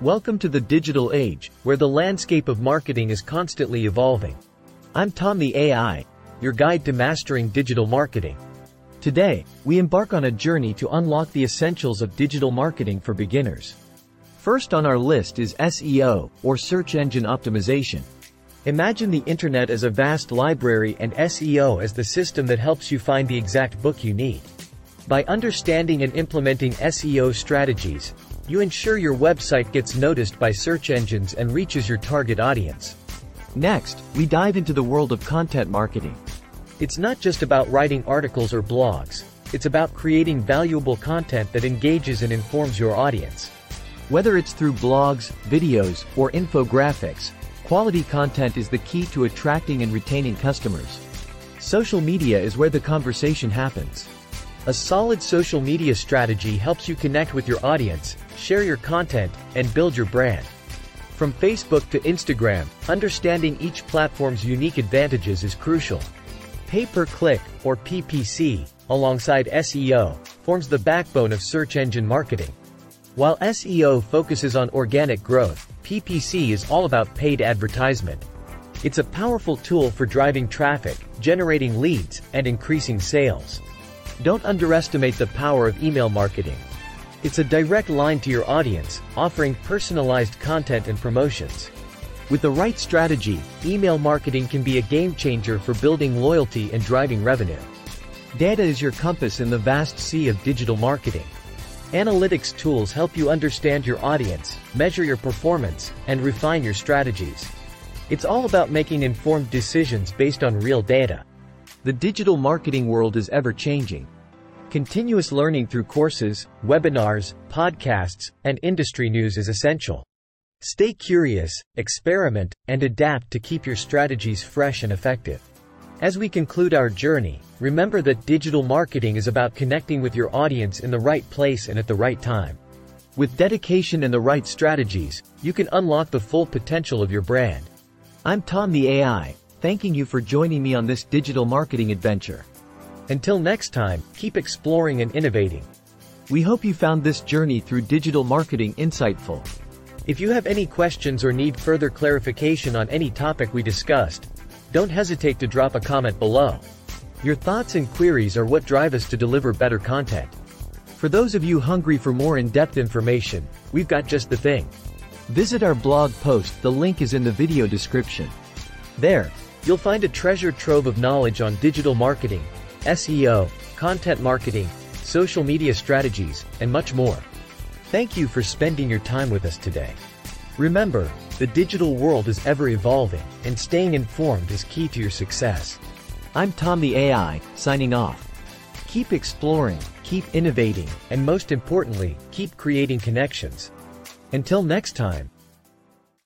Welcome to the digital age, where the landscape of marketing is constantly evolving. I'm Tom the AI, your guide to mastering digital marketing. Today, we embark on a journey to unlock the essentials of digital marketing for beginners. First on our list is SEO, or search engine optimization. Imagine the internet as a vast library and SEO as the system that helps you find the exact book you need. By understanding and implementing SEO strategies, you ensure your website gets noticed by search engines and reaches your target audience. Next, we dive into the world of content marketing. It's not just about writing articles or blogs, it's about creating valuable content that engages and informs your audience. Whether it's through blogs, videos, or infographics, quality content is the key to attracting and retaining customers. Social media is where the conversation happens. A solid social media strategy helps you connect with your audience, share your content, and build your brand. From Facebook to Instagram, understanding each platform's unique advantages is crucial. Pay-per-click, or PPC, alongside SEO, forms the backbone of search engine marketing. While SEO focuses on organic growth, PPC is all about paid advertisement. It's a powerful tool for driving traffic, generating leads, and increasing sales. Don't underestimate the power of email marketing. It's a direct line to your audience, offering personalized content and promotions. With the right strategy, email marketing can be a game changer for building loyalty and driving revenue. Data is your compass in the vast sea of digital marketing. Analytics tools help you understand your audience, measure your performance, and refine your strategies. It's all about making informed decisions based on real data. The digital marketing world is ever changing. Continuous learning through courses, webinars, podcasts, and industry news is essential. Stay curious, experiment, and adapt to keep your strategies fresh and effective. As we conclude our journey, remember that digital marketing is about connecting with your audience in the right place and at the right time. With dedication and the right strategies, you can unlock the full potential of your brand. I'm Tom the AI, thanking you for joining me on this digital marketing adventure. Until next time, keep exploring and innovating. We hope you found this journey through digital marketing insightful. If you have any questions or need further clarification on any topic we discussed, don't hesitate to drop a comment below. Your thoughts and queries are what drive us to deliver better content. For those of you hungry for more in-depth information, we've got just the thing. Visit our blog post, the link is in the video description. There, You'll find a treasure trove of knowledge on digital marketing, SEO, content marketing, social media strategies, and much more. Thank you for spending your time with us today. Remember, the digital world is ever evolving, and staying informed is key to your success. I'm Tom the AI, signing off. Keep exploring, keep innovating, and most importantly, keep creating connections. Until next time.